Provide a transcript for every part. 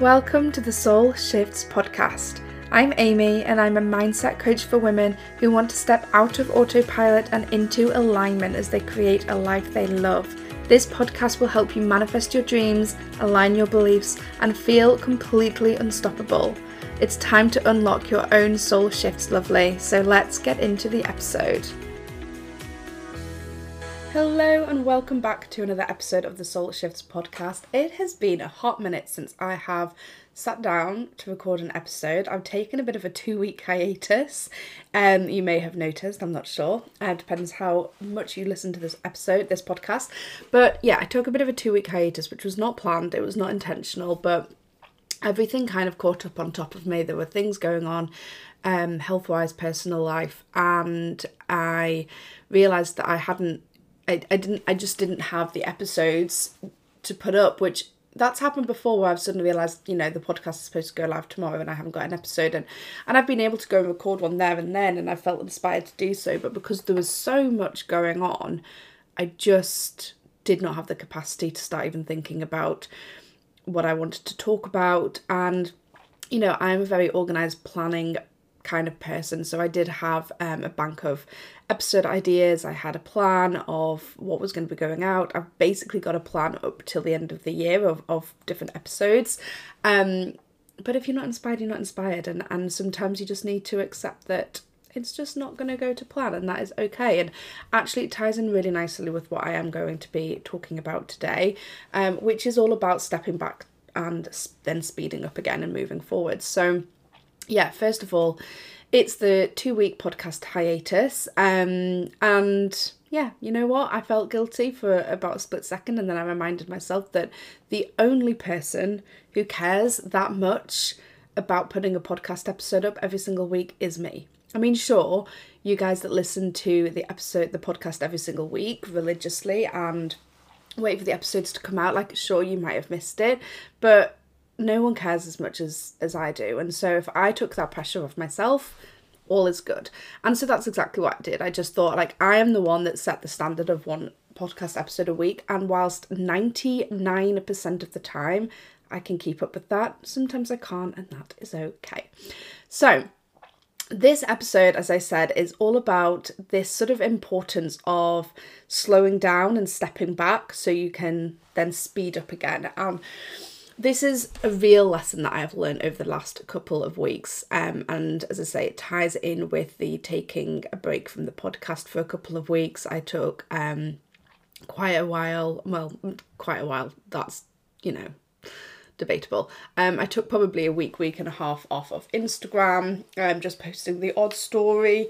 Welcome to the Soul Shifts podcast. I'm Amy and I'm a mindset coach for women who want to step out of autopilot and into alignment as they create a life they love. This podcast will help you manifest your dreams, align your beliefs, and feel completely unstoppable. It's time to unlock your own soul shifts, lovely. So let's get into the episode. Hello, and welcome back to another episode of the Soul Shifts podcast. It has been a hot minute since I have sat down to record an episode. I've taken a bit of a two week hiatus. Um, you may have noticed, I'm not sure. Uh, it depends how much you listen to this episode, this podcast. But yeah, I took a bit of a two week hiatus, which was not planned, it was not intentional, but everything kind of caught up on top of me. There were things going on, um, health wise, personal life, and I realised that I hadn't I, I didn't I just didn't have the episodes to put up, which that's happened before where I've suddenly realised, you know, the podcast is supposed to go live tomorrow and I haven't got an episode and and I've been able to go and record one there and then and I felt inspired to do so, but because there was so much going on, I just did not have the capacity to start even thinking about what I wanted to talk about and you know, I'm a very organized planning kind of person. So I did have um, a bank of episode ideas. I had a plan of what was going to be going out. I've basically got a plan up till the end of the year of, of different episodes. Um, but if you're not inspired, you're not inspired. And, and sometimes you just need to accept that it's just not going to go to plan and that is okay and actually it ties in really nicely with what i am going to be talking about today um, which is all about stepping back and then speeding up again and moving forward so yeah, first of all, it's the two week podcast hiatus. Um, and yeah, you know what? I felt guilty for about a split second, and then I reminded myself that the only person who cares that much about putting a podcast episode up every single week is me. I mean, sure, you guys that listen to the episode, the podcast every single week religiously and wait for the episodes to come out, like, sure, you might have missed it, but no one cares as much as as I do. And so if I took that pressure off myself, all is good. And so that's exactly what I did. I just thought like I am the one that set the standard of one podcast episode a week and whilst 99% of the time I can keep up with that, sometimes I can't and that is okay. So, this episode, as I said, is all about this sort of importance of slowing down and stepping back so you can then speed up again. Um, this is a real lesson that I have learned over the last couple of weeks. Um, and as I say, it ties in with the taking a break from the podcast for a couple of weeks. I took um, quite a while, well, quite a while, that's, you know, debatable. Um, I took probably a week, week and a half off of Instagram, um, just posting the odd story,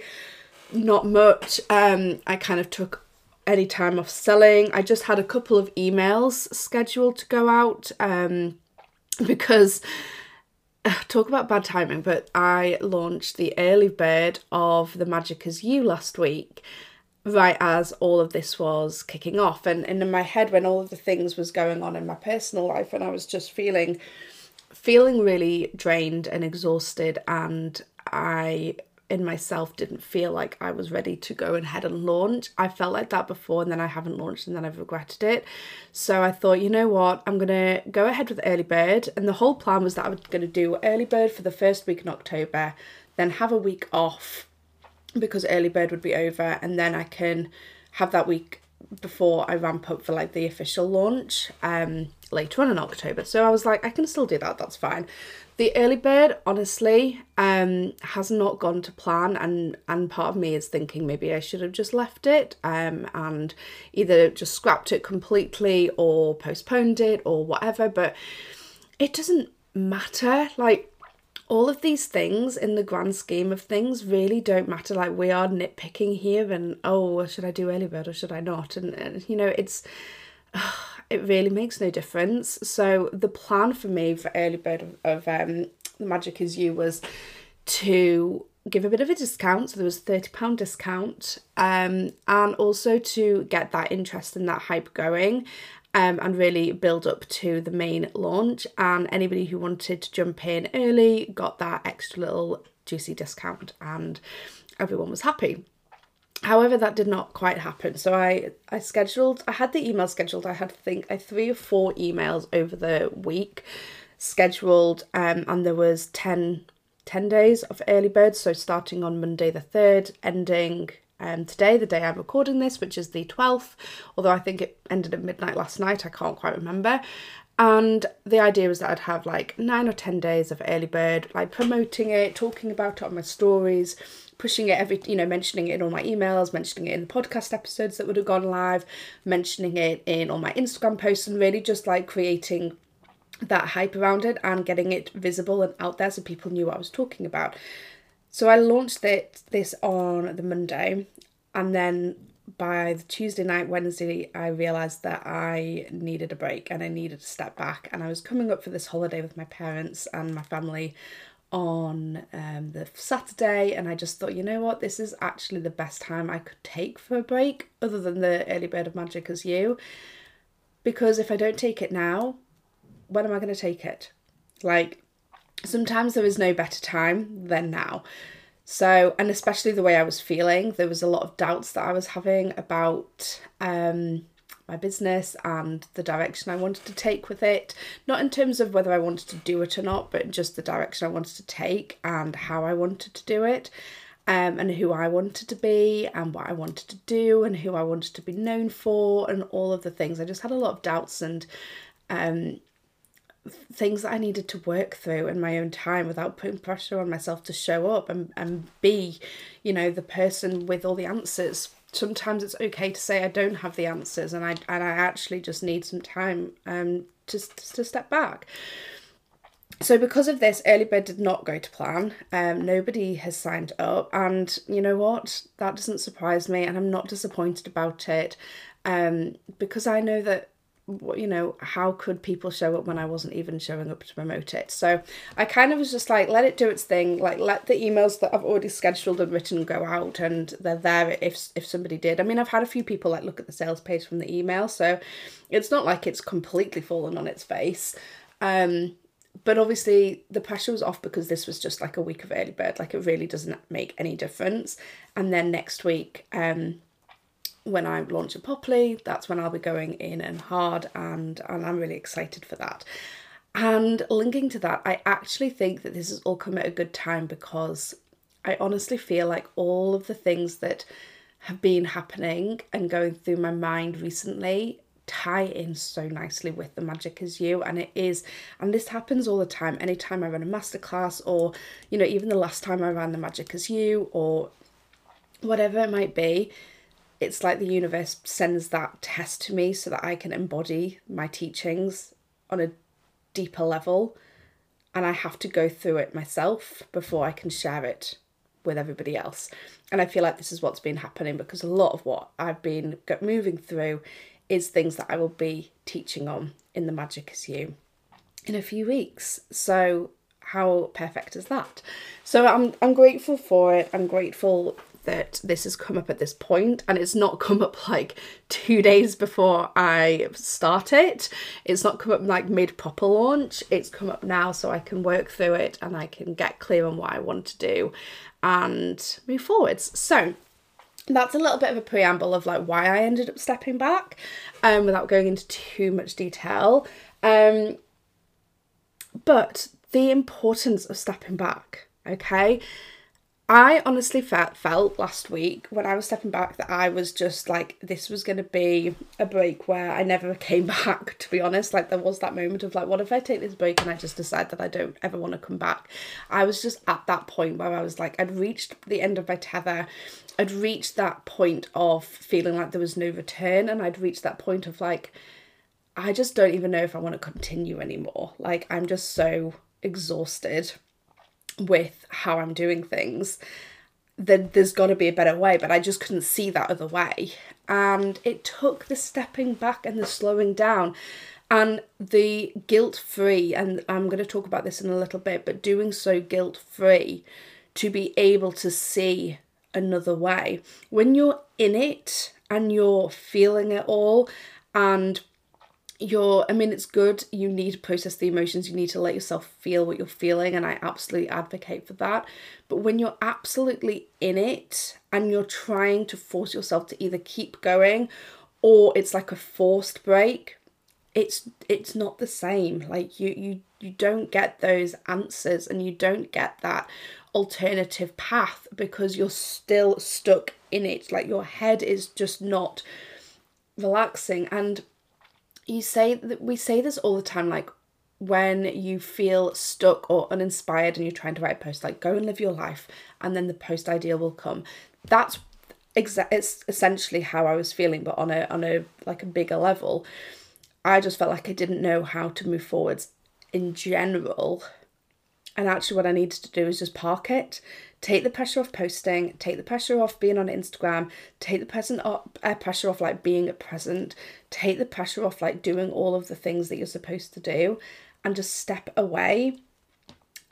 not much. Um, I kind of took any time off selling. I just had a couple of emails scheduled to go out um, because uh, talk about bad timing, but I launched the early bird of The Magic Is You last week right as all of this was kicking off and, and in my head when all of the things was going on in my personal life and I was just feeling feeling really drained and exhausted and I in myself didn't feel like I was ready to go ahead and launch. I felt like that before and then I haven't launched and then I've regretted it. So I thought, you know what, I'm going to go ahead with early bird. And the whole plan was that I was going to do early bird for the first week in October, then have a week off because early bird would be over and then I can have that week before I ramp up for like the official launch um later on in October. So I was like I can still do that, that's fine. The early bird, honestly, um, has not gone to plan, and and part of me is thinking maybe I should have just left it, um, and either just scrapped it completely or postponed it or whatever. But it doesn't matter. Like all of these things in the grand scheme of things really don't matter. Like we are nitpicking here, and oh, should I do early bird or should I not? And, and you know, it's it really makes no difference. So the plan for me for early bird of, of um, the Magic Is You was to give a bit of a discount. So there was thirty pound discount, um, and also to get that interest and that hype going. Um, and really build up to the main launch. And anybody who wanted to jump in early got that extra little juicy discount, and everyone was happy. However, that did not quite happen. So I, I scheduled, I had the email scheduled. I had, to think, I three or four emails over the week scheduled um, and there was 10, 10 days of early birds. So starting on Monday the 3rd, ending um, today, the day I'm recording this, which is the 12th, although I think it ended at midnight last night, I can't quite remember. And the idea was that I'd have like nine or 10 days of early bird, like promoting it, talking about it on my stories, pushing it every, you know, mentioning it in all my emails, mentioning it in the podcast episodes that would have gone live, mentioning it in all my Instagram posts, and really just like creating that hype around it and getting it visible and out there so people knew what I was talking about. So I launched it this on the Monday and then by the Tuesday night, Wednesday, I realised that I needed a break and I needed to step back. And I was coming up for this holiday with my parents and my family on um, the Saturday, and I just thought, you know what, this is actually the best time I could take for a break, other than the early bird of magic is you. Because if I don't take it now, when am I going to take it? Like, sometimes there is no better time than now. So, and especially the way I was feeling, there was a lot of doubts that I was having about um, my business and the direction I wanted to take with it. Not in terms of whether I wanted to do it or not, but just the direction I wanted to take and how I wanted to do it. Um, and who I wanted to be, and what I wanted to do, and who I wanted to be known for, and all of the things. I just had a lot of doubts and um, things that I needed to work through in my own time without putting pressure on myself to show up and, and be, you know, the person with all the answers. Sometimes it's okay to say I don't have the answers and I and I actually just need some time um to, to step back. So because of this, early bird did not go to plan. Um, nobody has signed up, and you know what? That doesn't surprise me, and I'm not disappointed about it. Um, because I know that you know, how could people show up when I wasn't even showing up to promote it? So I kind of was just like, let it do its thing. Like, let the emails that I've already scheduled and written go out, and they're there if if somebody did. I mean, I've had a few people like look at the sales page from the email, so it's not like it's completely fallen on its face. Um, but obviously the pressure was off because this was just like a week of early bird. Like, it really doesn't make any difference. And then next week, um when I launch it properly, that's when I'll be going in and hard, and, and I'm really excited for that. And linking to that, I actually think that this has all come at a good time because I honestly feel like all of the things that have been happening and going through my mind recently tie in so nicely with the magic is you and it is and this happens all the time anytime i run a masterclass or you know even the last time i ran the magic is you or whatever it might be it's like the universe sends that test to me so that I can embody my teachings on a deeper level. And I have to go through it myself before I can share it with everybody else. And I feel like this is what's been happening because a lot of what I've been moving through is things that I will be teaching on in the Magic is You in a few weeks. So how perfect is that? So I'm I'm grateful for it. I'm grateful that this has come up at this point and it's not come up like two days before I start it. It's not come up like mid proper launch. It's come up now so I can work through it and I can get clear on what I want to do and move forwards. So that's a little bit of a preamble of like why I ended up stepping back um without going into too much detail. Um but the importance of stepping back, okay? I honestly felt felt last week when I was stepping back that I was just like this was going to be a break where I never came back to be honest. Like there was that moment of like what if I take this break and I just decide that I don't ever want to come back? I was just at that point where I was like I'd reached the end of my tether. I'd reached that point of feeling like there was no return and I'd reached that point of like I just don't even know if I want to continue anymore. Like I'm just so exhausted with how I'm doing things, then there's got to be a better way. But I just couldn't see that other way. And it took the stepping back and the slowing down and the guilt free. And I'm going to talk about this in a little bit, but doing so guilt free to be able to see another way. When you're in it and you're feeling it all and you're i mean it's good. You need to process the emotions. You need to let yourself feel what you're feeling and i absolutely advocate for that. But when you're absolutely in it and you're trying to force yourself to either keep going or it's like a forced break it's it's not the same. Like you you you don't get those answers and you don't get that alternative path because you're still stuck in it. Like your head is just not relaxing. And you say that we say this all the time like when you feel stuck or uninspired and you're trying to write a post like go and live your life and then the post idea will come. That's exa- it's essentially how I was feeling but on a on a like a bigger level. I just felt like I didn't know how to move forwards in general. And actually, what I needed to do is just park it, take the pressure off posting, take the pressure off being on Instagram, take the present off, uh, pressure off like being present, take the pressure off like doing all of the things that you're supposed to do, and just step away.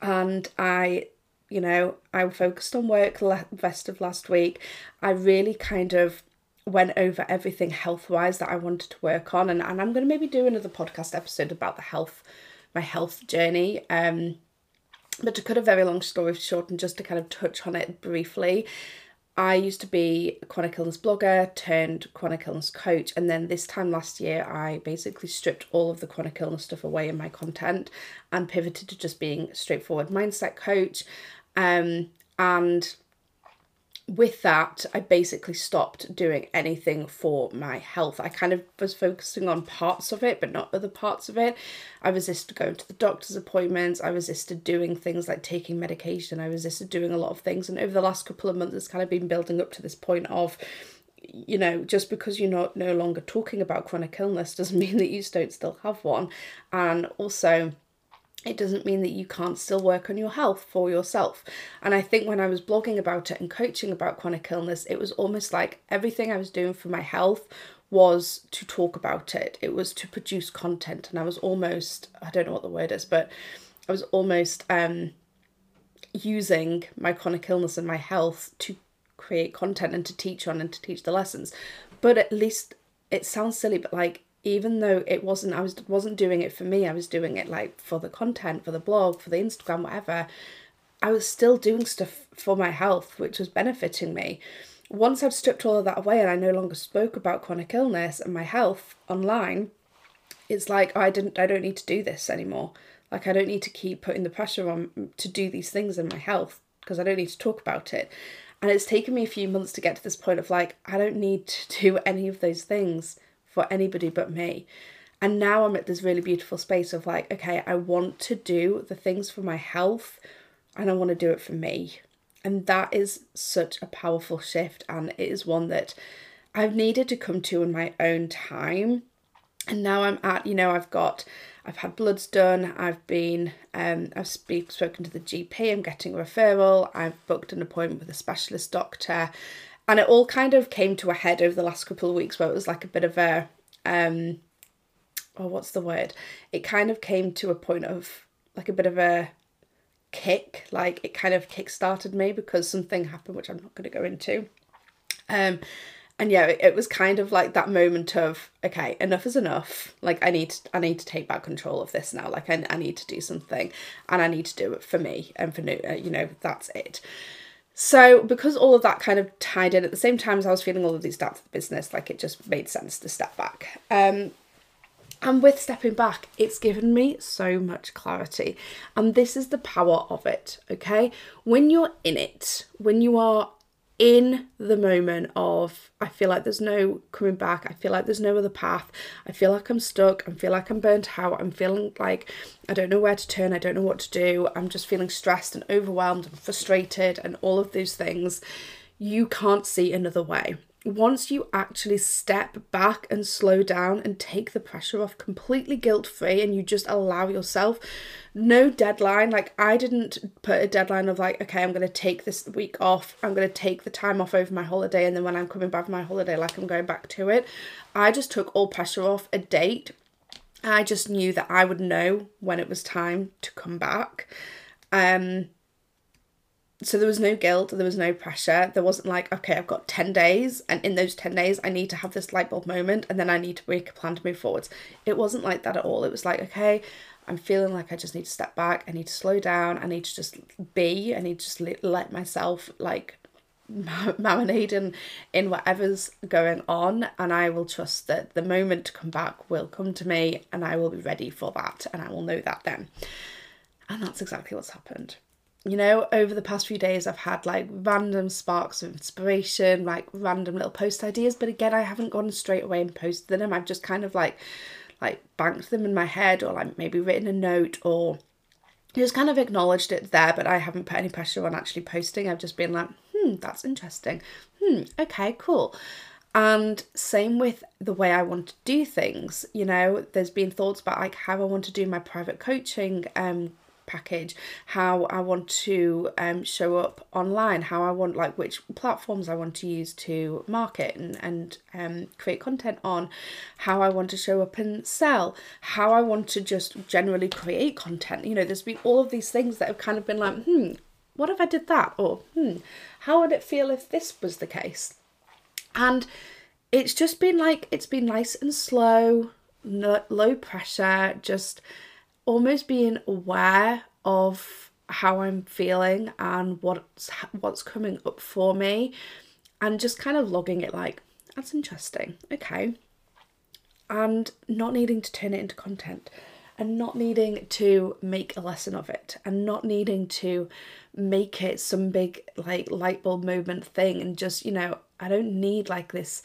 And I, you know, I focused on work the rest of last week. I really kind of went over everything health wise that I wanted to work on and, and I'm gonna maybe do another podcast episode about the health my health journey. Um but to cut a very long story short and just to kind of touch on it briefly, I used to be a chronic illness blogger turned chronic illness coach, and then this time last year, I basically stripped all of the chronic illness stuff away in my content and pivoted to just being straightforward mindset coach. Um, and with that, I basically stopped doing anything for my health. I kind of was focusing on parts of it, but not other parts of it. I resisted going to the doctor's appointments. I resisted doing things like taking medication. I resisted doing a lot of things. And over the last couple of months, it's kind of been building up to this point of, you know, just because you're not no longer talking about chronic illness doesn't mean that you don't still have one. And also, it doesn't mean that you can't still work on your health for yourself. And I think when I was blogging about it and coaching about chronic illness, it was almost like everything I was doing for my health was to talk about it. It was to produce content. And I was almost, I don't know what the word is, but I was almost um, using my chronic illness and my health to create content and to teach on and to teach the lessons. But at least it sounds silly, but like even though it wasn't I was wasn't doing it for me, I was doing it like for the content, for the blog, for the Instagram, whatever. I was still doing stuff for my health, which was benefiting me. Once I'd stripped all of that away and I no longer spoke about chronic illness and my health online, it's like I didn't I don't need to do this anymore. Like I don't need to keep putting the pressure on to do these things in my health because I don't need to talk about it. And it's taken me a few months to get to this point of like I don't need to do any of those things for anybody but me. And now I'm at this really beautiful space of like, okay, I want to do the things for my health and I want to do it for me. And that is such a powerful shift. And it is one that I've needed to come to in my own time. And now I'm at, you know, I've got, I've had bloods done. I've been, um, I've speak, spoken to the GP. I'm getting a referral. I've booked an appointment with a specialist doctor and it all kind of came to a head over the last couple of weeks where it was like a bit of a um oh what's the word? It kind of came to a point of like a bit of a kick like it kind of kick started me because something happened which i'm not going to go into. Um and yeah it, was kind of like that moment of okay enough is enough. Like i need to, i need to take back control of this now. Like i, I need to do something and i need to do it for me and for new uh, you know that's it so, because all of that kind of tied in at the same time as I was feeling all of these doubts of the business, like it just made sense to step back. Um, and with stepping back, it's given me so much clarity. And this is the power of it, okay? When you're in it, when you are in the moment of I feel like there's no coming back, I feel like there's no other path, I feel like I'm stuck, I feel like I'm burnt out, I'm feeling like I don't know where to turn, I don't know what to do, I'm just feeling stressed and overwhelmed and frustrated and all of those things, you can't see another way once you actually step back and slow down and take the pressure off completely guilt free and you just allow yourself no deadline like i didn't put a deadline of like okay i'm going to take this week off i'm going to take the time off over my holiday and then when i'm coming back from my holiday like i'm going back to it. I just took all pressure off a date. I just knew that i would know when it was time to come back. Um so there was no guilt there was no pressure there wasn't like okay i've got 10 days and in those 10 days i need to have this light bulb moment and then i need to make a plan to move forwards it wasn't like that at all it was like okay i'm feeling like i just need to step back i need to slow down i need to just be i need to just let myself like marinating in whatever's going on and I will trust that the moment to come back will come to me and I will be ready for that and I will know that then. And that's exactly what's happened. You know, over the past few days, I've had like random sparks of inspiration, like random little post ideas, but again, I haven't gone straight away and posted them. I've just kind of like, like banked them in my head, or like maybe written a note, or just kind of acknowledged it there, but I haven't put any pressure on actually posting. I've just been like, hmm, that's interesting. Hmm, okay, cool. And same with the way I want to do things. You know, there's been thoughts about like how I want to do my private coaching um package, how I want to um, show up online, how I want like which platforms I want to use to market and, and um, create content on, how I want to show up and sell, how I want to just generally create content. You know, there's been all of these things that have kind of been like, hmm, what if I did that? Or, hmm, how would it feel if this was the case? And it's just been like, it's been nice and slow, no, low pressure, just almost being aware of how I'm feeling and what's what's coming up for me and just kind of logging it like that's interesting okay. And not needing to turn it into content and not needing to make a lesson of it and not needing to make it some big like light bulb moment thing and just you know I don't need like this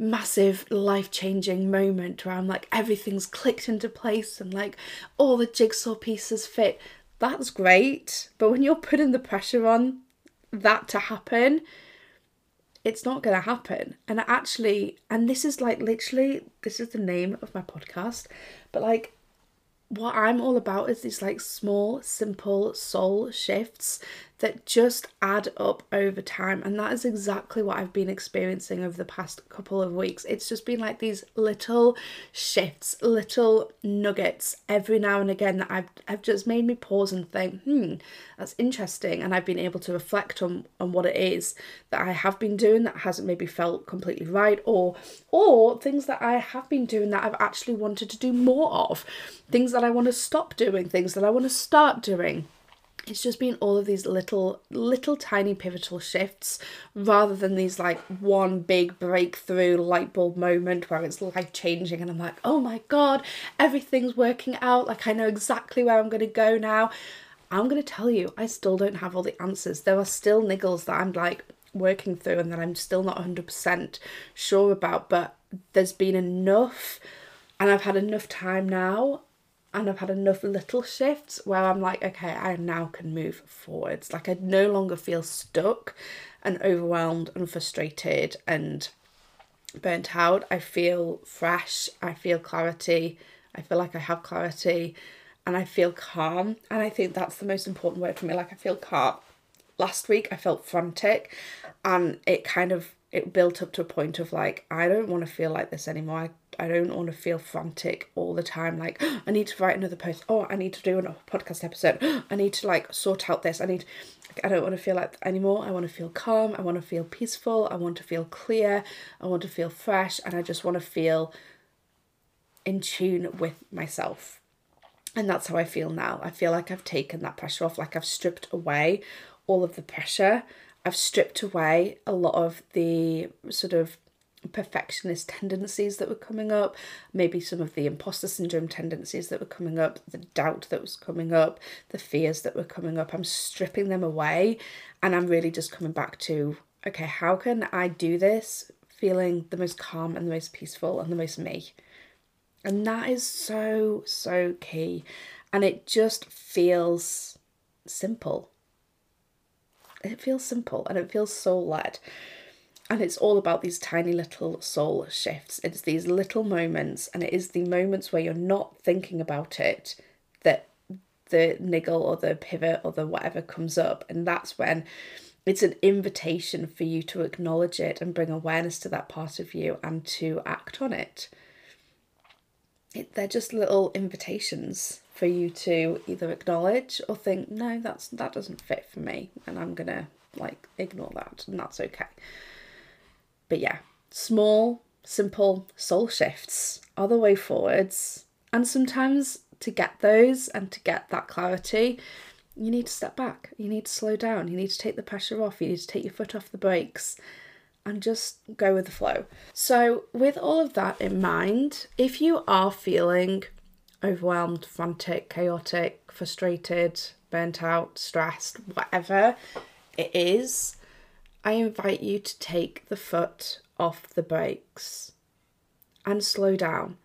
massive life changing moment where I'm like everything's clicked into place and like all the jigsaw pieces fit. That's great. But when you're putting the pressure on that to happen, it's not going to happen. And actually, and this is like literally, this is the name of my podcast, but like what I'm all about is these like small, simple soul shifts that just add up over time. And that is exactly what I've been experiencing over the past couple of weeks. It's just been like these little shifts, little nuggets every now and again that I've, I've just made me pause and think, hmm, that's interesting. And I've been able to reflect on, on what it is that I have been doing that hasn't maybe felt completely right or or things that I have been doing that I've actually wanted to do more of. Things that I want to stop doing, things that I want to start doing it's just been all of these little little tiny pivotal shifts rather than these like one big breakthrough light bulb moment where it's life changing and I'm like oh my god everything's working out. Like I know exactly where I'm going to go now. I'm going to tell you I still don't have all the answers. There are still niggles that I'm like working through and that I'm still not 100% sure about but there's been enough and I've had enough time now and I've had enough little shifts where I'm like, okay, I now can move forwards. Like I no longer feel stuck and overwhelmed and frustrated and burnt out. I feel fresh. I feel clarity. I feel like I have clarity and I feel calm. And I think that's the most important word for me. Like I feel calm. Last week I felt frantic and it kind of it built up to a point of like I don't want to feel like this anymore. I, I don't want to feel frantic all the time. Like I need to write another post. Oh, I need to do a podcast episode. I need to like sort out this. I need. I don't want to feel like anymore. I want to feel calm. I want to feel peaceful. I want to feel clear. I want to feel fresh, and I just want to feel in tune with myself. And that's how I feel now. I feel like I've taken that pressure off. Like I've stripped away all of the pressure I've stripped away a lot of the sort of perfectionist tendencies that were coming up, maybe some of the imposter syndrome tendencies that were coming up, the doubt that was coming up, the fears that were coming up. I'm stripping them away and I'm really just coming back to okay, how can I do this feeling the most calm and the most peaceful and the most me? And that is so, so key. And it just feels simple it feels simple and it feels soul led. And it's all about these tiny little soul shifts. It's these little moments, and it is the moments where you're not thinking about it that the niggle or the pivot or the whatever comes up. And that's when it's an invitation for you to acknowledge it and bring awareness to that part of you and to act on it. it they're just little invitations for you to either acknowledge or think, no, that's that doesn't fit for me, and I'm gonna like ignore that, and that's okay. But yeah, small, simple soul shifts are the way forwards, and sometimes to get those and to get that clarity, you need to step back. You need to slow down. You need to take the pressure off. You need to take your foot off the brakes and just go with the flow. So, with all of that in mind, if you are feeling overwhelmed, frantic, chaotic, frustrated, burnt out, stressed, whatever it is, I invite you to take the foot off the brakes and slow down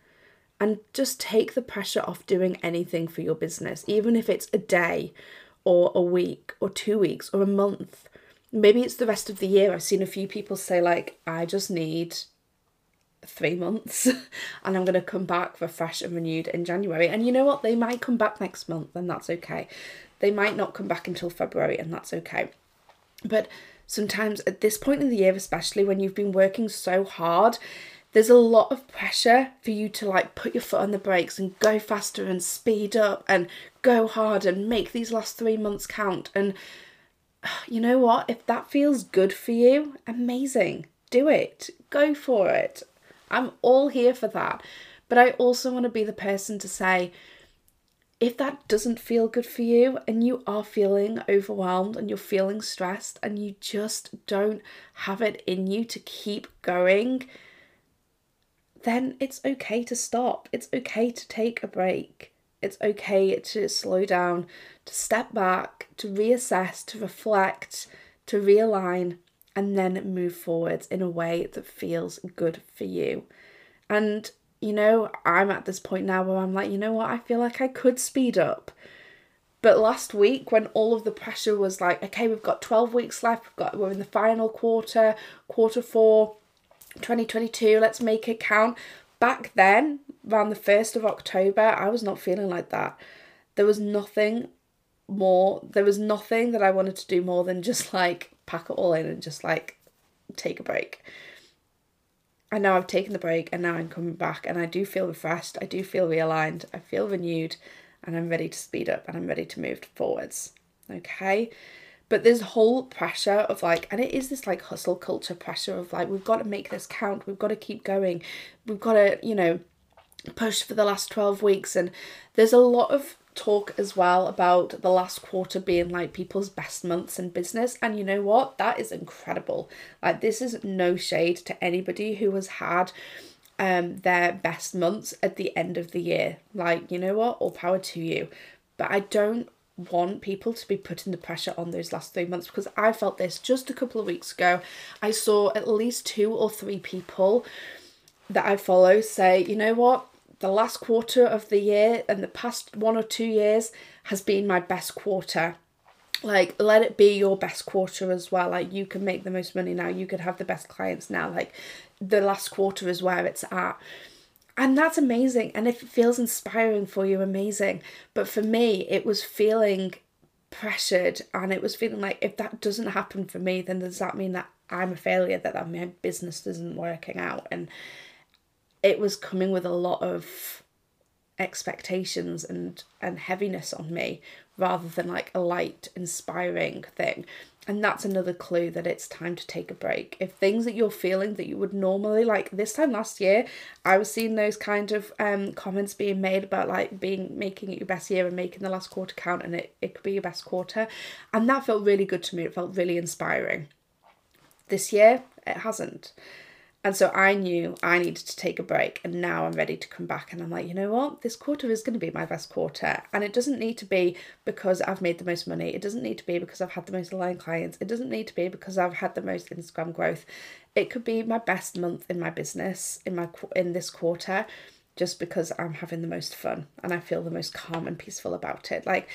and just take the pressure off doing anything for your business, even if it's a day or a week or two weeks or a month. Maybe it's the rest of the year. I've seen a few people say, like, I just need three months and I'm going to come back refreshed and renewed in January. And you know what? They might come back next month and that's okay. They might not come back until February and that's okay. But sometimes at this point in the year, especially when you've been working so hard, there's a lot of pressure for you to like put your foot on the brakes and go faster and speed up and go hard and make these last three months count. And you know what? If that feels good for you, amazing. Do it. Go for it. I'm all here for that. But I also want to be the person to say, if that doesn't feel good for you and you are feeling overwhelmed and you're feeling stressed and you just don't have it in you to keep going, then it's okay to stop. It's okay to take a break. It's okay to slow down, to step back, to reassess, to reflect, to realign, and then move forwards in a way that feels good for you. And, you know, I'm at this point now where I'm like, you know what, I feel like I could speed up. But last week, when all of the pressure was like, okay, we've got 12 weeks left, we've got, we're in the final quarter, quarter four, 2022, let's make it count. Back then, around the 1st of October, I was not feeling like that. There was nothing more, there was nothing that I wanted to do more than just like pack it all in and just like take a break. And now I've taken the break and now I'm coming back and I do feel refreshed, I do feel realigned, I feel renewed, and I'm ready to speed up and I'm ready to move forwards. Okay. But this whole pressure of like, and it is this like hustle culture pressure of like, we've got to make this count, we've got to keep going, we've got to, you know, push for the last 12 weeks. And there's a lot of talk as well about the last quarter being like people's best months in business. And you know what? That is incredible. Like this is no shade to anybody who has had um their best months at the end of the year. Like you know what? All power to you. But i don't want people to be putting the pressure on those last three months because i felt this just a couple of weeks ago. I saw at least two or three people that i follow say you know what the last quarter of the year and the past one or two years has been my best quarter. Like, let it be your best quarter as well. Like, you can make the most money now, you could have the best clients now. Like, the last quarter is where it's at. And that's amazing. And if it feels inspiring for you, amazing. But for me, it was feeling pressured and it was feeling like if that doesn't happen for me, then does that mean that I'm a failure, that, that my business isn't working out? And it was coming with a lot of expectations and and heaviness on me rather than like a light inspiring thing. And that's another clue that it's time to take a break. If things that you're feeling that you would normally like this time last year i was seeing those kind of um comments being made about like being making it your best year and making the last quarter count and it, it could be your best quarter. And that felt really good to me. It felt really inspiring. This year it hasn't and so I knew I needed to take a break, and now I'm ready to come back. And I'm like, you know what? This quarter is going to be my best quarter. And it doesn't need to be because I've made the most money. It doesn't need to be because I've had the most aligned clients. It doesn't need to be because I've had the most Instagram growth. It could be my best month in my business in my in this quarter, just because I'm having the most fun and I feel the most calm and peaceful about it. Like.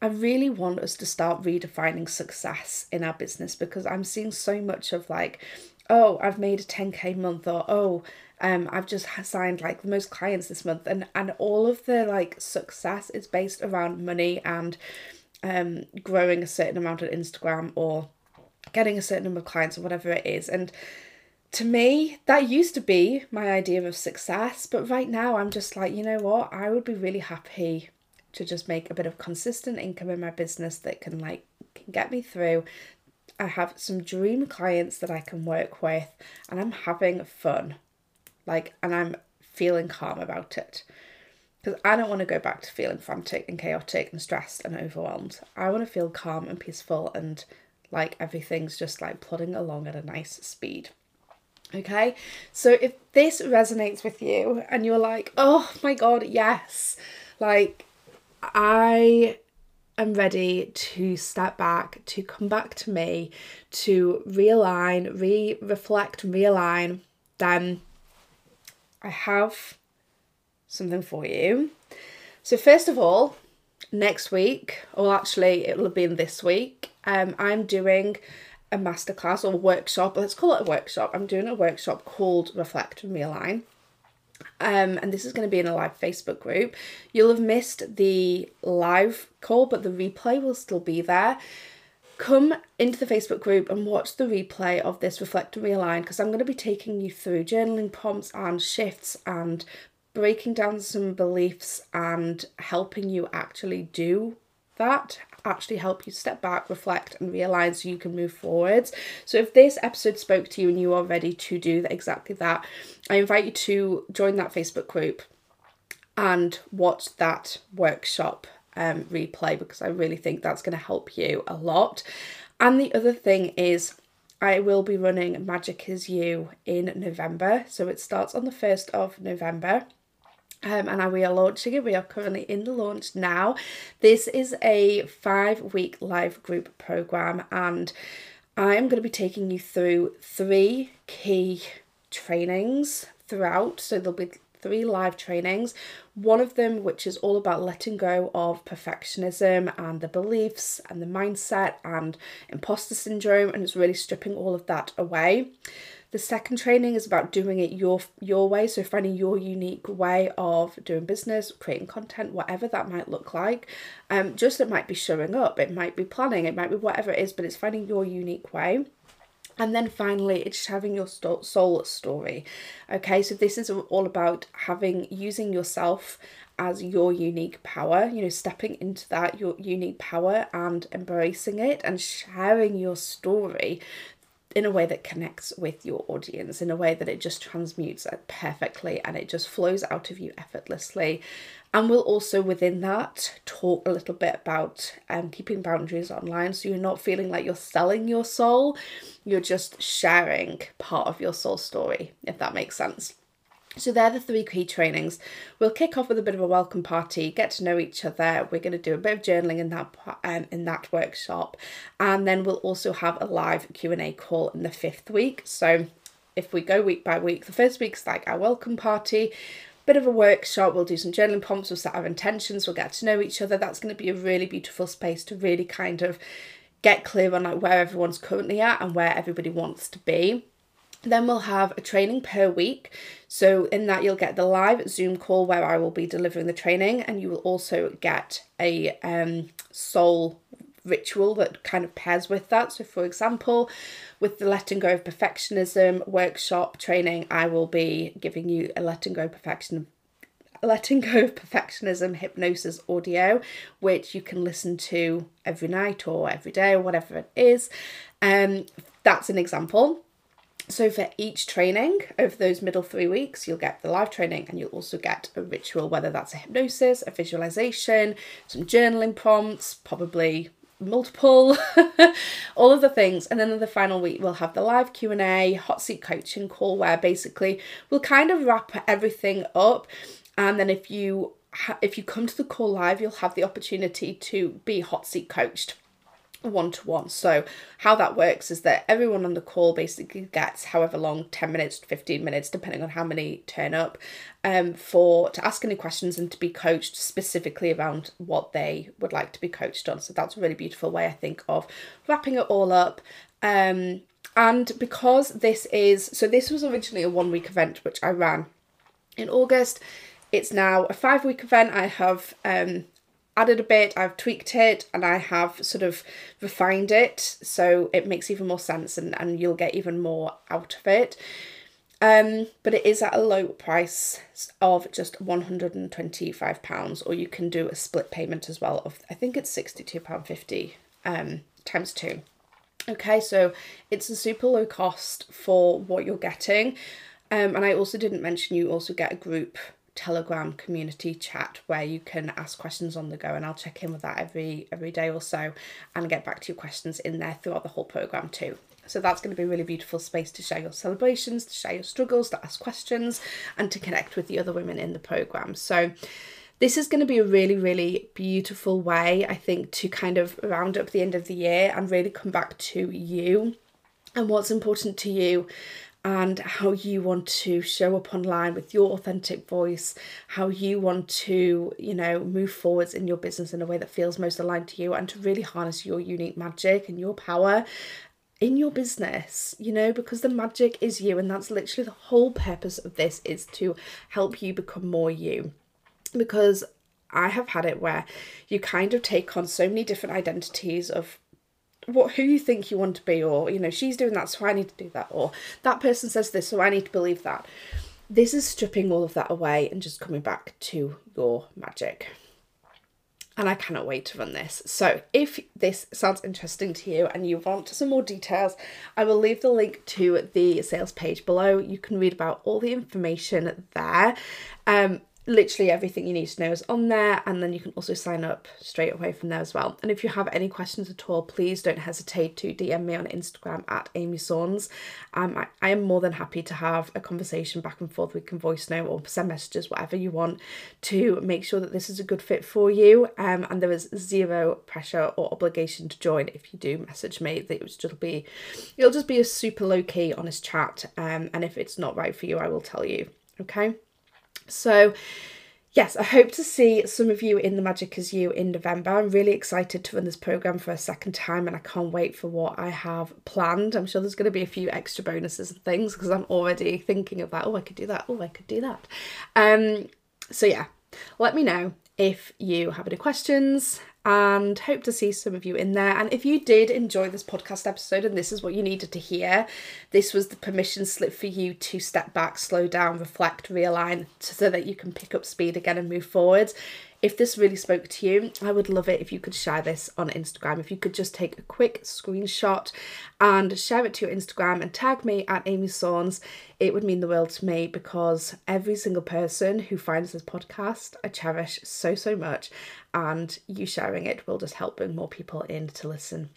I really want us to start redefining success in our business because I'm seeing so much of like oh, I've made a 10k month or oh, um, I've just signed like the most clients this month. And and all of the like success is based around money and um growing a certain amount on Instagram or getting a certain number of clients or whatever it is. And to me that used to be my idea of success. But right now I'm just like you know what? I would be really happy to just make a bit of consistent income in my business that can like can get me through I have some dream clients that I can work with and I'm having fun. Like, and I'm feeling calm about it. because I don't want to go back to feeling frantic and chaotic and stressed and overwhelmed. I want to feel calm and peaceful and like everything's just like plodding along at a nice speed. Okay, so if this resonates with you and you're like, oh my god, yes, like I am ready to step back, to come back to me, to realign, re reflect, realign, then I have something for you. So, first of all, next week, or actually, it will be in this week, um, I'm doing a masterclass or workshop. Let's call it a workshop. I'm doing a workshop called Reflect and Realign. Um, and this is going to be in a live Facebook group. You'll have missed the live call, but the replay will still be there. Come into the Facebook group and watch the replay of this Reflect and Realign because I'm going to be taking you through journaling prompts and shifts and breaking down some beliefs and helping you actually do that actually help you step back, reflect, and realign so you can move forwards. So, if this episode spoke to you and you are ready to do exactly that, I invite you to join that Facebook group and watch that workshop um, replay because I really think that's going to help you a lot. And the other thing is, I will be running Magic is You in November. So it starts on the 1st of November. Um, and we are launching it. We are currently in the launch now. This is a five week live group program, and I am going to be taking you through three key trainings throughout. So there'll be three live trainings. One of them, which is all about letting go of perfectionism and the beliefs and the mindset and imposter syndrome, and it's really stripping all of that away. The second training is about doing it your your way, so finding your unique way of doing business, creating content, whatever that might look like. Um, just it might be showing up, it might be planning, it might be whatever it is, but it's finding your unique way. And then finally, it's having your soul story. Okay, so this is all about having using yourself as your unique power, you know, stepping into that, your unique power and embracing it and sharing your story in a way that connects with your audience, in a way that it just transmutes perfectly and it just flows out of you effortlessly. And we'll also, within that, talk a little bit about um, keeping boundaries online so you're not feeling like you're selling your soul, you're just sharing part of your soul story, if that makes sense. So they're the three key trainings. We'll kick off with a bit of a welcome party, get to know each other. We're going to do a bit of journaling in that um, in that workshop, and then we'll also have a live Q and A call in the fifth week. So if we go week by week, the first week's like our welcome party, bit of a workshop. We'll do some journaling prompts. We'll set our intentions. We'll get to know each other. That's going to be a really beautiful space to really kind of get clear on like where everyone's currently at and where everybody wants to be. Then we'll have a training per week. So, in that, you'll get the live Zoom call where I will be delivering the training, and you will also get a um, soul ritual that kind of pairs with that. So, for example, with the letting go of perfectionism workshop training, I will be giving you a letting go perfection letting go of perfectionism hypnosis audio which you can listen to every night or every day or whatever it is um that's an example so for each training over those middle three weeks, you'll get the live training and you'll also get a ritual, whether that's a hypnosis, a visualization, some journaling prompts, probably multiple all of the things. And then in the final week we'll have the live q&a hot seat coaching call where basically we'll kind of wrap everything up. And then if you if you come to the call live you'll have the opportunity to be hot seat coached one to one. So, how that works is that everyone on the call basically gets however long 10 minutes, 15 minutes, depending on how many turn up, um, for to ask any questions and to be coached specifically around what they would like to be coached on. So, that's a really beautiful way, I think, of wrapping it all up. Um, and because this is so, this was originally a one week event which I ran in August. It's now a five week event. I have um, added a bit, I've tweaked it, and I have sort of refined it so it makes even more sense and, and you'll get even more out of it. Um, but it is at a low price of just £125, or you can do a split payment as well of I think it's £62.50 um, times two. Okay, so it's a super low cost for what you're getting. Um, and I also didn't mention you also get a group Telegram community chat where you can ask questions on the go, and I'll check in with that every every day or so and get back to your questions in there throughout the whole program too. So that's going to be a really beautiful space to share your celebrations, to share your struggles, to ask questions, and to connect with the other women in the program. So this is going to be a really, really beautiful way, I think, to kind of round up the end of the year and really come back to you and what's important to you and how you want to show up online with your authentic voice, how you want to, you know, move forwards in your business in a way that feels most aligned to you and to really harness your unique magic and your power in your business, you know, because the magic is you and that's literally the whole purpose of this is to help you become more you. Because I have had it where you kind of take on so many different identities of what who you think you want to be or you know she's doing that so I need to do that or that person says this so I need to believe that. This is stripping all of that away and just coming back to your magic. And I cannot wait to run this. So, if this sounds interesting to you and you want some more details, I will leave the link to the sales page below. You can read about all the information there. Um, literally everything you need to know is on there and then you can also sign up straight away from there as well. And if you have any questions at all please don't hesitate to dm me on instagram at amy saunds um, I, I am more than happy to have a conversation back and forth. We can voice note or send messages whatever you want to make sure that this is a good fit for you. Um, and there is zero pressure or obligation to join if you do message me. That it will just be it'll just be a super low-key honest chat. Um, and if it's not right for you i will tell you. Okay so, yes, I hope to see some of you in the Magic Is You in November. I'm really excited to run this program for a second time and I can't wait for what I have planned. I'm sure there's going to be a few extra bonuses and things because I'm already thinking of that. Oh, I could do that. Oh, I could do that. Um, so, yeah, let me know if you have any questions and hope to see some of you in there. And if you did enjoy this podcast episode and this is what you needed to hear, this was the permission slip for you to step back, slow down, reflect, realign so that you can pick up speed again and move forward. If this really spoke to you, I would love it if you could share this on Instagram. If you could just take a quick screenshot and share it to your Instagram and tag me at Amy Saunds, it would mean the world to me because every single person who finds this podcast, I cherish so, so much. And you sharing it will just help bring more people in to listen.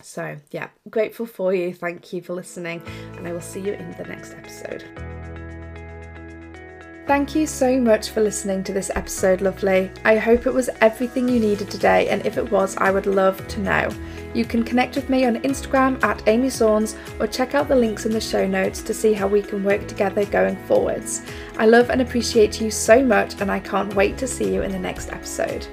So, yeah, grateful for you. Thank you for listening, and I will see you in the next episode. Thank you so much for listening to this episode, lovely. I hope it was everything you needed today, and if it was, I would love to know. You can connect with me on Instagram at Amy Saunds or check out the links in the show notes to see how we can work together going forwards. I love and appreciate you so much, and I can't wait to see you in the next episode.